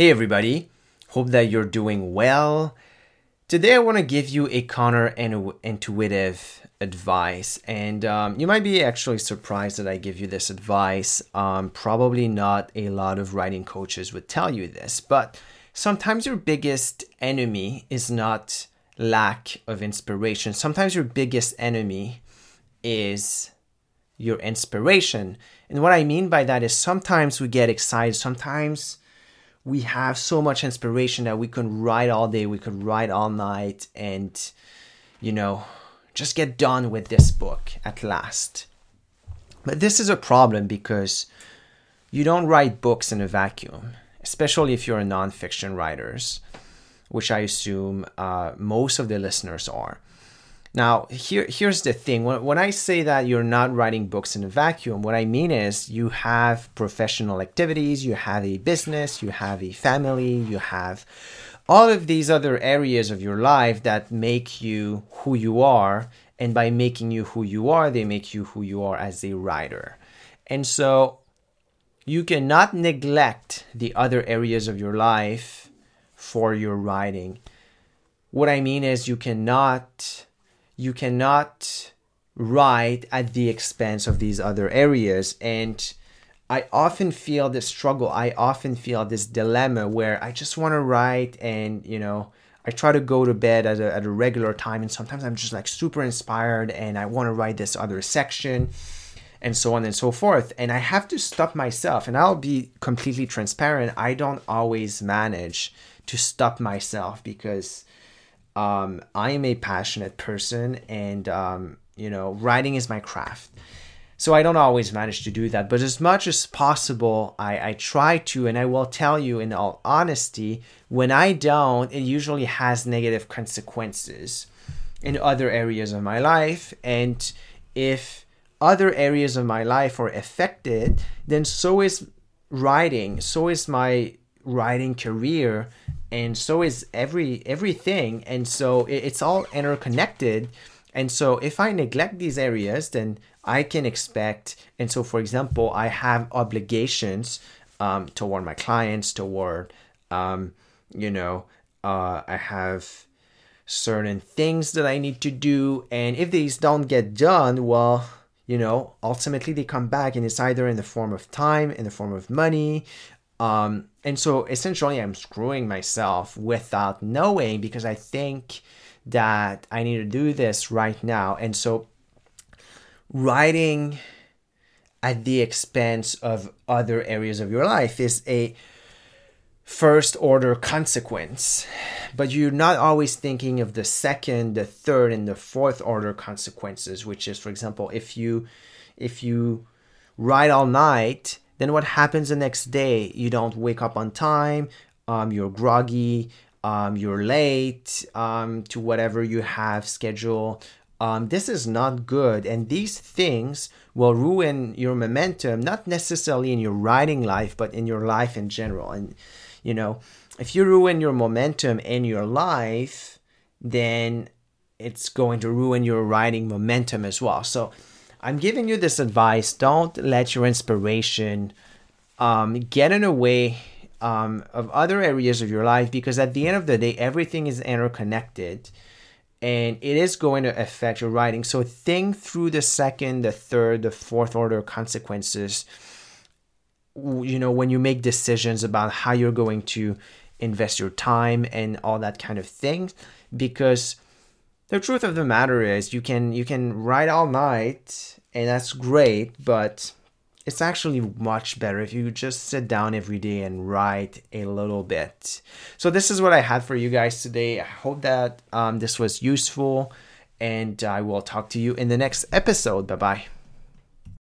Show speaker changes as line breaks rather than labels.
Hey, everybody. Hope that you're doing well. Today, I want to give you a counter intuitive advice. And um, you might be actually surprised that I give you this advice. Um, probably not a lot of writing coaches would tell you this, but sometimes your biggest enemy is not lack of inspiration. Sometimes your biggest enemy is your inspiration. And what I mean by that is sometimes we get excited, sometimes we have so much inspiration that we can write all day, we could write all night, and, you know, just get done with this book at last. But this is a problem because you don't write books in a vacuum, especially if you're a nonfiction writers, which I assume uh, most of the listeners are. Now, here, here's the thing. When, when I say that you're not writing books in a vacuum, what I mean is you have professional activities, you have a business, you have a family, you have all of these other areas of your life that make you who you are. And by making you who you are, they make you who you are as a writer. And so you cannot neglect the other areas of your life for your writing. What I mean is you cannot you cannot write at the expense of these other areas. And I often feel this struggle. I often feel this dilemma where I just want to write and, you know, I try to go to bed at a, at a regular time. And sometimes I'm just like super inspired and I want to write this other section and so on and so forth. And I have to stop myself. And I'll be completely transparent. I don't always manage to stop myself because um, I am a passionate person, and um, you know, writing is my craft. So I don't always manage to do that, but as much as possible, I, I try to, and I will tell you in all honesty, when I don't, it usually has negative consequences in other areas of my life. And if other areas of my life are affected, then so is writing, so is my writing career, and so is every everything. And so it's all interconnected. And so if i neglect these areas then i can expect and so for example i have obligations um, toward my clients toward um, you know uh, i have certain things that i need to do. And if these don't get done well you know ultimately they come back and it's either in the form of time in the form of money um, and so essentially, I'm screwing myself without knowing because I think that I need to do this right now. And so, writing at the expense of other areas of your life is a first order consequence. But you're not always thinking of the second, the third, and the fourth order consequences, which is, for example, if you if you write all night then what happens the next day? You don't wake up on time, um, you're groggy, um, you're late um, to whatever you have scheduled. Um, this is not good, and these things will ruin your momentum, not necessarily in your writing life, but in your life in general. And you know, if you ruin your momentum in your life, then it's going to ruin your writing momentum as well. So I'm giving you this advice. Don't let your inspiration um, get in the way um, of other areas of your life because at the end of the day, everything is interconnected and it is going to affect your writing. So think through the second, the third, the fourth order consequences. You know, when you make decisions about how you're going to invest your time and all that kind of thing, because the truth of the matter is you can you can write all night and that's great but it's actually much better if you just sit down every day and write a little bit. So this is what i had for you guys today. I hope that um, this was useful and i will talk to you in the next episode. Bye bye